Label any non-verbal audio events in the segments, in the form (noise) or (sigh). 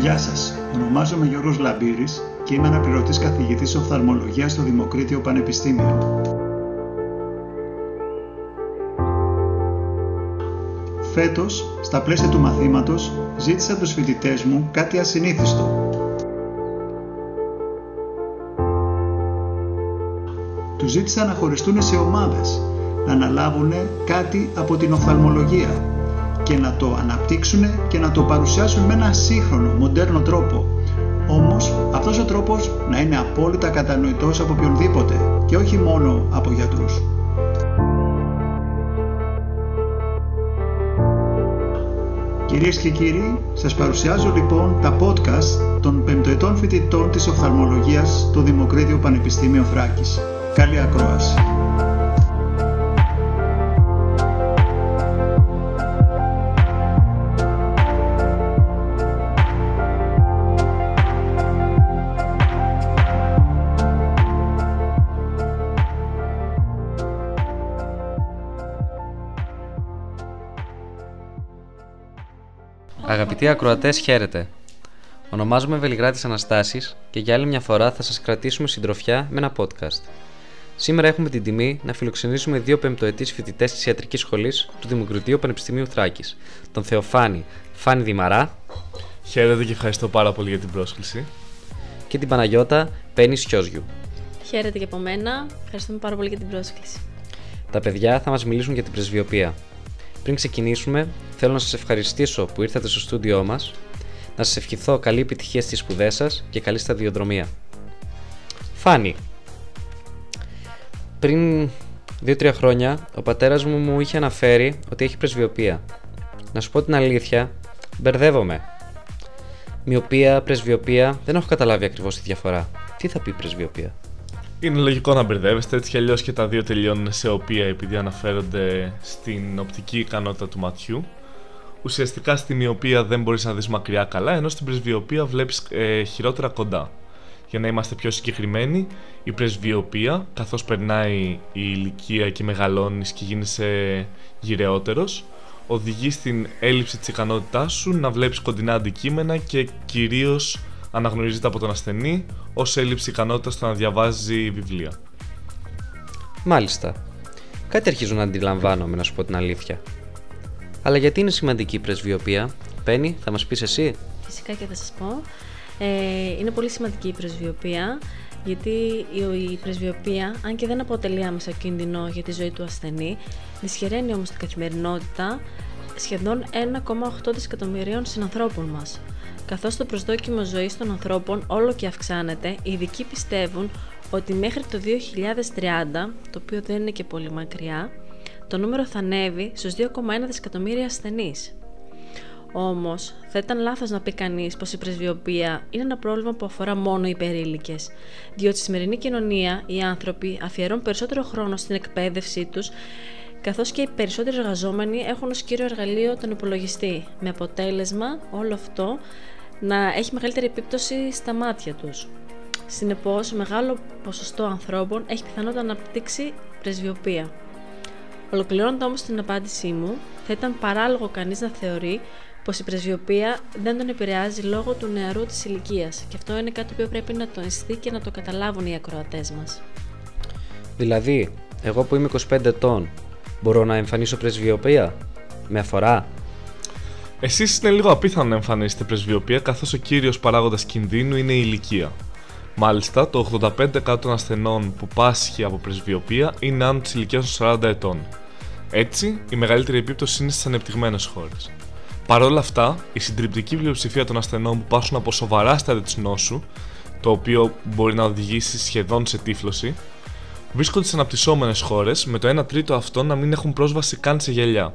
Γεια σας, ονομάζομαι Γιώργος Λαμπύρης και είμαι αναπληρωτής καθηγητής οφθαλμολογίας στο Δημοκρίτιο Πανεπιστήμιο. Φέτος, στα πλαίσια του μαθήματος, ζήτησα από τους φοιτητές μου κάτι ασυνήθιστο. Τους ζήτησα να χωριστούν σε ομάδες, να αναλάβουν κάτι από την οφθαλμολογία και να το αναπτύξουν και να το παρουσιάσουν με ένα σύγχρονο, μοντέρνο τρόπο. Όμως αυτός ο τρόπος να είναι απόλυτα κατανοητός από οποιονδήποτε και όχι μόνο από γιατρούς. Κυρίες και κύριοι, σας παρουσιάζω λοιπόν τα podcast των πεμπτοετών φοιτητών της οφθαλμολογίας στο Δημοκρίτιο Πανεπιστήμιο Θράκης. Καλή ακρόαση! Αγαπητοί ακροατές, χαίρετε. Ονομάζομαι Βελιγράτης Αναστάσης και για άλλη μια φορά θα σας κρατήσουμε συντροφιά με ένα podcast. Σήμερα έχουμε την τιμή να φιλοξενήσουμε δύο πεμπτοετής φοιτητές της Ιατρικής Σχολής του Δημοκρατίου Πανεπιστημίου Θράκης, τον Θεοφάνη Φάνη Δημαρά. Χαίρετε και ευχαριστώ πάρα πολύ για την πρόσκληση. Και την Παναγιώτα Πέννη Σιόζιου. Χαίρετε και από μένα. Ευχαριστούμε πάρα πολύ για την πρόσκληση. Τα παιδιά θα μας μιλήσουν για την πρεσβειοποία. Πριν ξεκινήσουμε, θέλω να σας ευχαριστήσω που ήρθατε στο στούντιό μας, να σας ευχηθώ καλή επιτυχία στι σπουδές σας και καλή σταδιοδρομία. Φάνη. Πριν 2-3 χρόνια, ο πατέρας μου μου είχε αναφέρει ότι έχει πρεσβειοποία. Να σου πω την αλήθεια, μπερδεύομαι. Μοιοπία, πρεσβειοποία, δεν έχω καταλάβει ακριβώς τη διαφορά. Τι θα πει πρεσβειοποία; Είναι λογικό να μπερδεύεστε, έτσι κι αλλιώς και τα δύο τελειώνουν σε οποία επειδή αναφέρονται στην οπτική ικανότητα του ματιού. Ουσιαστικά στη μοιοπία δεν μπορείς να δεις μακριά καλά, ενώ στην πρεσβειοπία βλέπεις ε, χειρότερα κοντά. Για να είμαστε πιο συγκεκριμένοι, η πρεσβειοπία, καθώς περνάει η ηλικία και μεγαλώνεις και γίνεσαι γυρεότερος, οδηγεί στην έλλειψη της ικανότητάς σου να βλέπεις κοντινά αντικείμενα και κυρίως αναγνωρίζεται από τον ασθενή ως έλλειψη ικανότητας στο να διαβάζει βιβλία. Μάλιστα. Κάτι αρχίζω να αντιλαμβάνομαι, να σου πω την αλήθεια. Αλλά γιατί είναι σημαντική η πρεσβειοποία, Πέννη, θα μας πεις εσύ; Φυσικά και θα σας πω. Ε, είναι πολύ σημαντική η πρεσβειοποία, γιατί η, η πρεσβειοποία, αν και δεν αποτελεί άμεσα κίνδυνο για τη ζωή του ασθενή, δυσχεραίνει όμως την καθημερινότητα σχεδόν 1,8 δισεκατομμυρίων συνανθρώπων μας. Καθώς το προσδόκιμο ζωής των ανθρώπων όλο και αυξάνεται, οι ειδικοί πιστεύουν ότι μέχρι το 2030, το οποίο δεν είναι και πολύ μακριά, το νούμερο θα ανέβει στους 2,1 δισεκατομμύρια ασθενείς. Όμως, θα ήταν λάθος να πει κανείς πως η πρεσβειοποία είναι ένα πρόβλημα που αφορά μόνο οι υπερήλικες. Διότι στη σημερινή κοινωνία οι άνθρωποι αφιερώνουν περισσότερο χρόνο στην εκπαίδευσή τους, καθώς και οι περισσότεροι εργαζόμενοι έχουν ως κύριο εργαλείο τον υπολογιστή, με αποτέλεσμα όλο αυτό να έχει μεγαλύτερη επίπτωση στα μάτια τους. Συνεπώς, μεγάλο ποσοστό ανθρώπων έχει πιθανότητα να αναπτύξει πρεσβειοποία. Ολοκληρώνοντα όμως την απάντησή μου, θα ήταν παράλογο κανείς να θεωρεί πως η πρεσβειοποία δεν τον επηρεάζει λόγω του νεαρού της ηλικίας. και αυτό είναι κάτι που πρέπει να το αισθεί και να το καταλάβουν οι ακροατές μας. Δηλαδή, εγώ που είμαι 25 ετών, μπορώ να εμφανίσω πρεσβειοποία, με αφορά; Εσείς είναι λίγο απίθανο να εμφανίσετε πρεσβειοποία καθώς ο κύριος παράγοντας κινδύνου είναι η ηλικία. Μάλιστα, το 85% των ασθενών που πάσχει από πρεσβειοποία είναι άνω της ηλικίας των 40 ετών. Έτσι, η μεγαλύτερη επίπτωση είναι στις ανεπτυγμένες χώρες. Παρ' όλα αυτά, η συντριπτική πλειοψηφία των ασθενών που πάσχουν από σοβαρά στάδια της νόσου, το οποίο μπορεί να οδηγήσει σχεδόν σε τύφλωση, βρίσκονται σε αναπτυσσόμενες χώρες με το 1 τρίτο αυτών να μην έχουν πρόσβαση καν σε γυαλιά.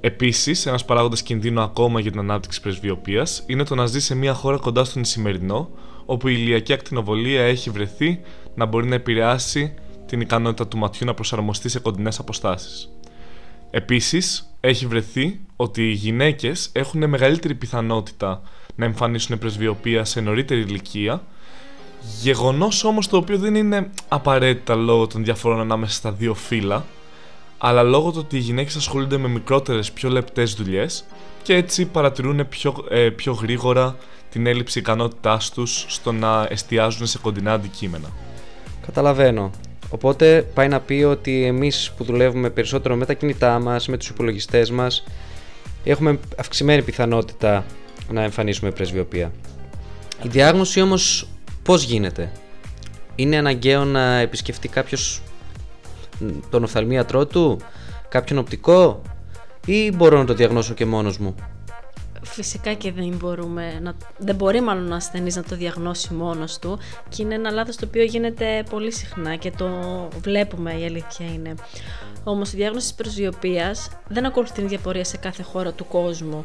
Επίσης, ένας παράγοντας κινδύνου ακόμα για την ανάπτυξη πρεσβειοποίας είναι το να ζει σε μια χώρα κοντά στον Ισημερινό, όπου η ηλιακή ακτινοβολία έχει βρεθεί να μπορεί να επηρεάσει την ικανότητα του ματιού να προσαρμοστεί σε κοντινές αποστάσεις. Επίσης, έχει βρεθεί ότι οι γυναίκες έχουν μεγαλύτερη πιθανότητα να εμφανίσουν πρεσβειοποία σε νωρίτερη ηλικία, γεγονός όμως το οποίο δεν είναι απαραίτητα λόγω των διαφορών ανάμεσα στα δύο φύλλα, αλλά λόγω του ότι οι γυναίκες ασχολούνται με μικρότερες, πιο λεπτές δουλειές και έτσι παρατηρούν πιο, ε, πιο γρήγορα την έλλειψη ικανότητάς τους στο να εστιάζουν σε κοντινά αντικείμενα. Καταλαβαίνω. Οπότε πάει να πει ότι εμείς που δουλεύουμε περισσότερο με τα κινητά μας, με τους υπολογιστές μας, έχουμε αυξημένη πιθανότητα να εμφανίσουμε πρεσβειοπία. Η διάγνωση όμως πώς γίνεται; Είναι αναγκαίο να επισκεφτεί κάποιος τον οφθαλμίατρό του, κάποιον οπτικό ή μπορώ να το διαγνώσω και μόνος μου; Φυσικά και δεν μπορούμε, να, δεν μπορεί μάλλον ο ασθενής να το διαγνώσει μόνος του και είναι ένα λάθος το οποίο γίνεται πολύ συχνά και το βλέπουμε η αλήθεια είναι. Όμως η διάγνωση της προσβιοπίας δεν ακολουθεί την ίδια πορεία σε κάθε χώρα του κόσμου.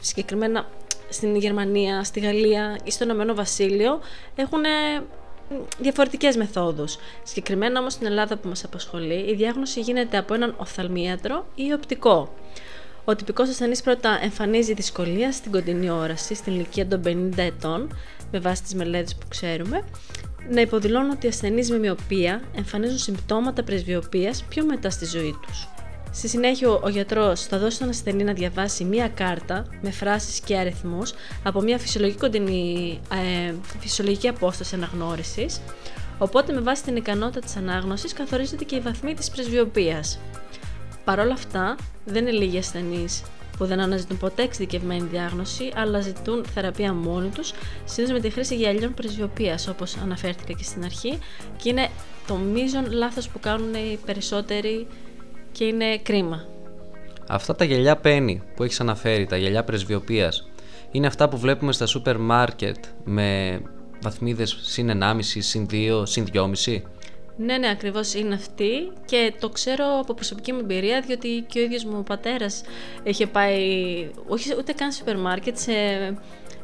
Συγκεκριμένα στην Γερμανία, στη Γαλλία ή στο Ηνωμένο Βασίλειο έχουν διαφορετικές μεθόδους. Συγκεκριμένα όμως στην Ελλάδα που μας απασχολεί, η διάγνωση γίνεται από έναν οφθαλμίατρο ή οπτικό. Ο τυπικός ασθενής πρώτα εμφανίζει δυσκολία στην κοντινή όραση στην ηλικία των 50 ετών, με βάση τις μελέτες που ξέρουμε, να υποδηλώνουν ότι οι ασθενείς με μοιοπία εμφανίζουν συμπτώματα πρεσβειοποίας πιο μετά στη ζωή τους. Στη συνέχεια, ο γιατρός θα δώσει στον ασθενή να διαβάσει μία κάρτα με φράσεις και αριθμούς από μία φυσιολογική, κοντινή, ε, φυσιολογική απόσταση αναγνώρισης. Οπότε, με βάση την ικανότητα της ανάγνωσης, καθορίζεται και η βαθμή της πρεσβειοποίας. Παρ' όλα αυτά, δεν είναι λίγοι ασθενείς που δεν αναζητούν ποτέ εξειδικευμένη διάγνωση, αλλά ζητούν θεραπεία μόνοι τους, συνήθως με τη χρήση γυαλιών πρεσβειοποία, όπως αναφέρθηκα και στην αρχή, και είναι το μείζον λάθος που κάνουν οι περισσότεροι και είναι κρίμα. Αυτά τα γυαλιά Penny που έχεις αναφέρει, τα γυαλιά πρεσβειοποίας, είναι αυτά που βλέπουμε στα σούπερ μάρκετ με βαθμίδες συν 1,5, συν 2, συν 2,5. Ναι, ναι, ακριβώς είναι αυτή και το ξέρω από προσωπική μου εμπειρία διότι και ο ίδιος μου ο πατέρας είχε πάει, όχι ούτε καν σούπερ μάρκετ, σε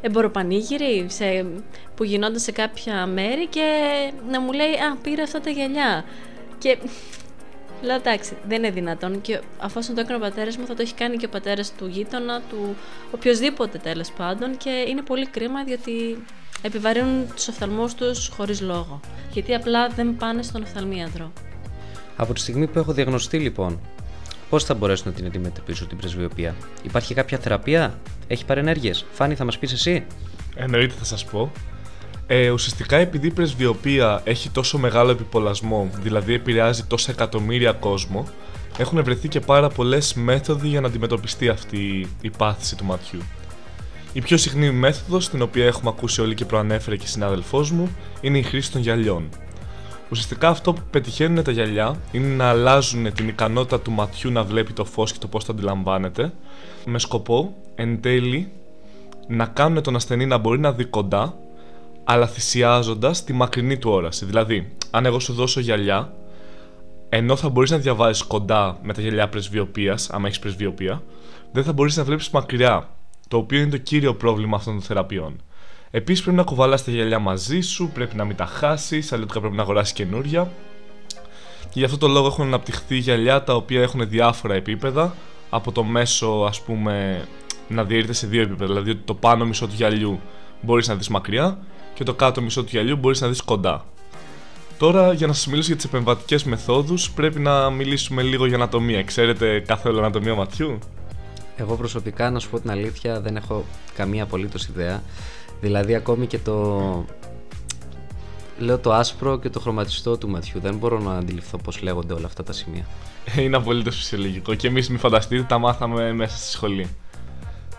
εμποροπανήγυρη σε, που γινόταν σε κάποια μέρη και να μου λέει «Α, πήρα αυτά τα γυαλιά». Και Λέω εντάξει, δεν είναι δυνατόν και αφού το έκανε ο πατέρας μου, θα το έχει κάνει και ο πατέρας του γείτονα, του οποιοδήποτε τέλος πάντων. Και είναι πολύ κρίμα διότι επιβαρύνουν τους οφθαλμούς τους χωρίς λόγο. Γιατί απλά δεν πάνε στον οφθαλμίατρο. Από τη στιγμή που έχω διαγνωστεί λοιπόν, πώς θα μπορέσω να την αντιμετωπίσω την πρεσβειοπία, Υπάρχει κάποια θεραπεία, έχει παρενέργειες; Φάνη, θα μας πεις εσύ; Εννοείται θα σας πω. Ε, ουσιαστικά επειδή η πρεσβειοπία έχει τόσο μεγάλο επιπολασμό, δηλαδή επηρεάζει τόσα εκατομμύρια κόσμο, έχουν βρεθεί και πάρα πολλές μέθοδοι για να αντιμετωπιστεί αυτή η πάθηση του ματιού. Η πιο συχνή μέθοδος, την οποία έχουμε ακούσει όλοι και προανέφερε και συνάδελφός μου, είναι η χρήση των γυαλιών. Ουσιαστικά αυτό που πετυχαίνουν τα γυαλιά είναι να αλλάζουν την ικανότητα του ματιού να βλέπει το φως και το πώς το αντιλαμβάνεται, με σκοπό εν τέλει να κάνουν τον ασθενή να μπορεί να δει κοντά αλλά θυσιάζοντας τη μακρινή του όραση. Δηλαδή, αν εγώ σου δώσω γυαλιά, ενώ θα μπορείς να διαβάζεις κοντά με τα γυαλιά πρεσβειοπία, άμα έχεις πρεσβειοπία, δεν θα μπορείς να βλέπεις μακριά. Το οποίο είναι το κύριο πρόβλημα αυτών των θεραπείων. Επίσης, πρέπει να κουβαλάς τα γυαλιά μαζί σου, πρέπει να μην τα χάσεις, αλλιώτικα πρέπει να αγοράσεις καινούρια. Και γι' αυτό το λόγο έχουν αναπτυχθεί γυαλιά τα οποία έχουν διάφορα επίπεδα. Από το μέσο, ας πούμε, να διαιρείται σε δύο επίπεδα. Δηλαδή, το πάνω μισό του γυαλιού μπορείς να δεις μακριά και το κάτω μισό του γυαλιού μπορείς να δεις κοντά. Τώρα, για να σας μιλήσω για τις επεμβατικές μεθόδους, πρέπει να μιλήσουμε λίγο για ανατομία. Ξέρετε καθόλου ανατομία ματιού; Εγώ προσωπικά, να σου πω την αλήθεια, δεν έχω καμία απολύτως ιδέα. Δηλαδή, ακόμη και το. Λέω το άσπρο και το χρωματιστό του ματιού. Δεν μπορώ να αντιληφθώ πώς λέγονται όλα αυτά τα σημεία. Είναι απολύτως φυσιολογικό. Και εμείς, μην φανταστείτε, τα μάθαμε μέσα στη σχολή.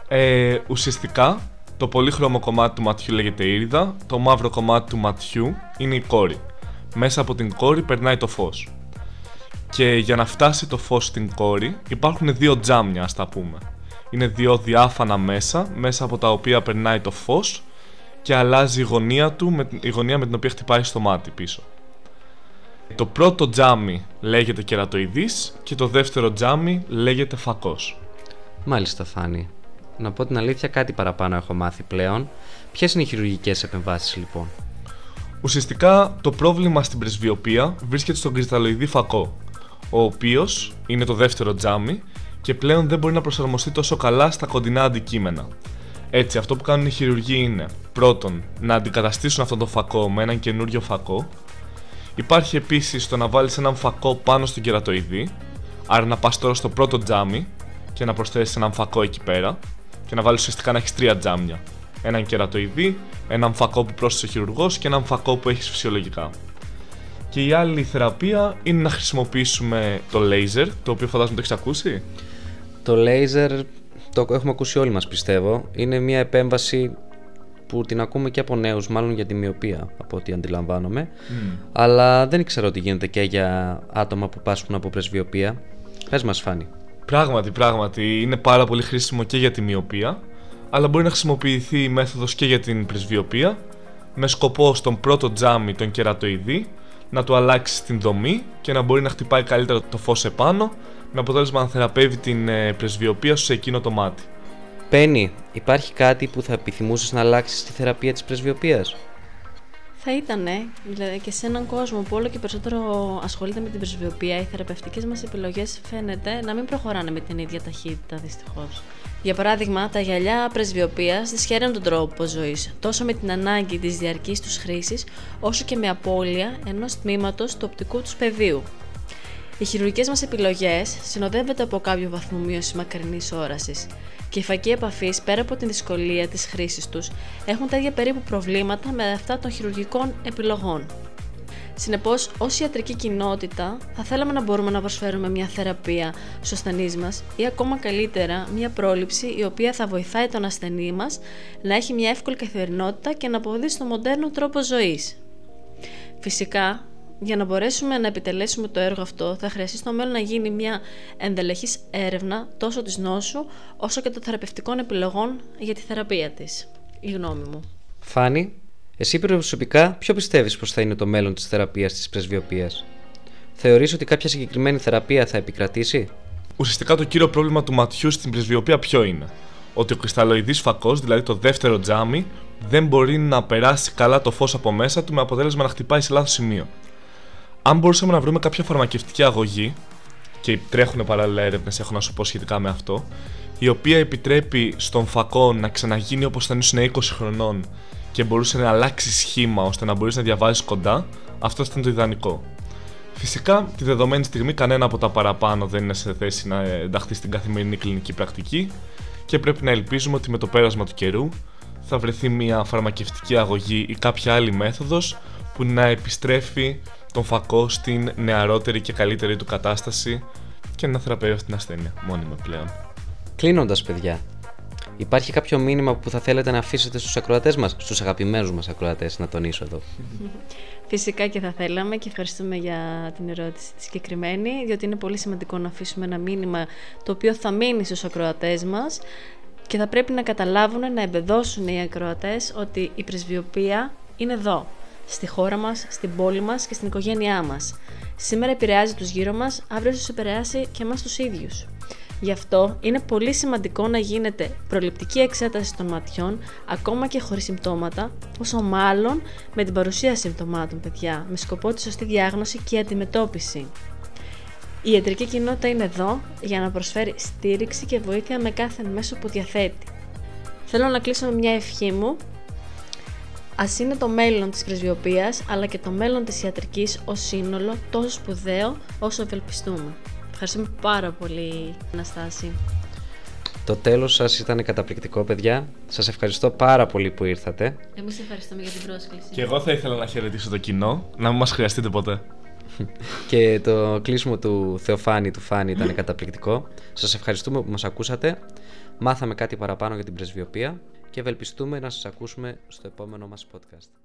Ε, ουσιαστικά, το πολύχρωμο κομμάτι του ματιού λέγεται ήριδα, το μαύρο κομμάτι του ματιού είναι η κόρη. Μέσα από την κόρη περνάει το φως. Και για να φτάσει το φως στην κόρη υπάρχουν δύο τζάμια ας τα πούμε. Είναι δύο διάφανα μέσα, μέσα από τα οποία περνάει το φως και αλλάζει η γωνία, του, με, η γωνία με την οποία χτυπάει στο μάτι πίσω. Το πρώτο τζάμι λέγεται κερατοειδής και το δεύτερο τζάμι λέγεται φακός. Μάλιστα Φάνη. Να πω την αλήθεια, κάτι παραπάνω έχω μάθει πλέον. Ποιες είναι οι χειρουργικές επεμβάσεις λοιπόν; Ουσιαστικά το πρόβλημα στην πρεσβειοπία βρίσκεται στον κρυσταλλοειδή φακό, ο οποίος είναι το δεύτερο τζάμι και πλέον δεν μπορεί να προσαρμοστεί τόσο καλά στα κοντινά αντικείμενα. Έτσι, αυτό που κάνουν οι χειρουργοί είναι πρώτον να αντικαταστήσουν αυτόν τον φακό με έναν καινούριο φακό. Υπάρχει επίσης το να βάλεις έναν φακό πάνω στον κερατοειδή, Άρα να πας τώρα στο πρώτο τζάμι και να προσθέσεις έναν φακό εκεί πέρα και να βάλεις ουσιαστικά να έχεις τρία τζάμια. Έναν κερατοειδή, έναν φακό που πρόσθεσε ο χειρουργός και έναν φακό που έχεις φυσιολογικά. Και η άλλη θεραπεία είναι να χρησιμοποιήσουμε το laser, το οποίο φαντάζομαι το έχεις ακούσει. Το laser το έχουμε ακούσει όλοι μας πιστεύω. Είναι μια επέμβαση που την ακούμε και από νέους, μάλλον για τη μοιοπία από ό,τι αντιλαμβάνομαι. Αλλά δεν ξέρω ότι γίνεται και για άτομα που πάσχουν από πρεσβειοπία. Πες μας Φάνη. Πράγματι, πράγματι, είναι πάρα πολύ χρήσιμο και για τη μοιοπία, αλλά μπορεί να χρησιμοποιηθεί η μέθοδος και για την πρεσβειοπία, με σκοπό στον πρώτο τζάμι, τον κερατοειδή, να του αλλάξει την δομή και να μπορεί να χτυπάει καλύτερα το φως επάνω, με αποτέλεσμα να θεραπεύει την ε, πρεσβειοπία σου σε εκείνο το μάτι. Πένι, υπάρχει κάτι που θα επιθυμούσες να αλλάξεις στη θεραπεία της πρεσβειοπίας. Θα ήταν, δηλαδή και σε έναν κόσμο που όλο και περισσότερο ασχολείται με την πρεσβειοπία, οι θεραπευτικές μας επιλογές φαίνεται να μην προχωράνε με την ίδια ταχύτητα δυστυχώς. Για παράδειγμα, τα γυαλιά πρεσβειοπίας δυσχεραίνουν τον τρόπο ζωής, τόσο με την ανάγκη της διαρκής τους χρήσης, όσο και με απώλεια ενός τμήματος του οπτικού τους πεδίου. Οι χειρουργικές μας επιλογές συνοδεύονται από κάποιο βαθμό μείωσης μακρινής όρασης και οι φακοί επαφής, πέρα από την δυσκολία της χρήσης τους, έχουν τα ίδια περίπου προβλήματα με αυτά των χειρουργικών επιλογών. Συνεπώς, ως ιατρική κοινότητα, θα θέλαμε να μπορούμε να προσφέρουμε μια θεραπεία στους ασθενείς μας ή ακόμα καλύτερα μια πρόληψη η οποία θα βοηθάει τον ασθενή μας να έχει μια εύκολη καθημερινότητα και να αποδίδει στο μοντέρνο τρόπο ζωής. Φυσικά, για να μπορέσουμε να επιτελέσουμε το έργο αυτό, θα χρειαστεί στο μέλλον να γίνει μια ενδελεχής έρευνα τόσο της νόσου, όσο και των θεραπευτικών επιλογών για τη θεραπεία της. Η γνώμη μου. Φάνη, εσύ προσωπικά ποιο πιστεύεις πως θα είναι το μέλλον της θεραπείας της πρεσβειοπίας. Θεωρείς ότι κάποια συγκεκριμένη θεραπεία θα επικρατήσει; Ουσιαστικά το κύριο πρόβλημα του ματιού στην πρεσβειοπία ποιο είναι; Ότι ο κρυσταλλοειδής φακός, δηλαδή το δεύτερο τζάμι, δεν μπορεί να περάσει καλά το φως από μέσα του με αποτέλεσμα να χτυπάει σε λάθος σημείο αν μπορούσαμε να βρούμε κάποια φαρμακευτική αγωγή, και τρέχουν παράλληλα έρευνες, έχω να σου πω σχετικά με αυτό, η οποία επιτρέπει στον φακό να ξαναγίνει όπως ήταν ήσουν 20 χρονών και μπορούσε να αλλάξει σχήμα ώστε να μπορείς να διαβάζεις κοντά, αυτό ήταν το ιδανικό. Φυσικά, τη δεδομένη στιγμή, κανένα από τα παραπάνω δεν είναι σε θέση να ενταχθεί στην καθημερινή κλινική πρακτική και πρέπει να ελπίζουμε ότι με το πέρασμα του καιρού θα βρεθεί μια φαρμακευτική αγωγή ή κάποια άλλη μέθοδος που να επιστρέφει τον φακό στην νεαρότερη και καλύτερη του κατάσταση και να θεραπεύει αυτή την ασθένεια μόνιμα πλέον. Κλείνοντας, παιδιά, υπάρχει κάποιο μήνυμα που θα θέλετε να αφήσετε στους ακροατές μας, στους αγαπημένους μας ακροατές, να τονίσω εδώ; (laughs) Φυσικά και θα θέλαμε και ευχαριστούμε για την ερώτηση τη συγκεκριμένη, διότι είναι πολύ σημαντικό να αφήσουμε ένα μήνυμα το οποίο θα μείνει στους ακροατές μας και θα πρέπει να καταλάβουν, να εμπεδώσουν οι ακροατές ότι η πρεσβειοπία είναι εδώ στη χώρα μας, στην πόλη μας και στην οικογένειά μας. Σήμερα επηρεάζει τους γύρω μας, αύριο τους επηρεάσει και εμάς τους ίδιους. Γι' αυτό είναι πολύ σημαντικό να γίνεται προληπτική εξέταση των ματιών, ακόμα και χωρίς συμπτώματα, όσο μάλλον με την παρουσία συμπτωμάτων, παιδιά, με σκοπό τη σωστή διάγνωση και αντιμετώπιση. Η ιατρική κοινότητα είναι εδώ για να προσφέρει στήριξη και βοήθεια με κάθε μέσο που διαθέτει. Θέλω να κλείσω με μια ευχή μου Α είναι το μέλλον της πρεσβειοποίησης, αλλά και το μέλλον της ιατρικής ως σύνολο τόσο σπουδαίο όσο ευελπιστούμε. Ευχαριστούμε πάρα πολύ, Αναστάση. Το τέλος σας ήταν καταπληκτικό, παιδιά. Σας ευχαριστώ πάρα πολύ που ήρθατε. Εμείς ευχαριστούμε για την πρόσκληση. Και εγώ θα ήθελα να χαιρετήσω το κοινό, να μην μας χρειαστείτε ποτέ. (laughs) και το κλείσιμο του Θεοφάνη, του Φάνη ήταν καταπληκτικό. Σας ευχαριστούμε που μας ακούσατε. Μάθαμε κάτι παραπάνω για την πρεσβειοπία και ευελπιστούμε να σας ακούσουμε στο επόμενο μας podcast.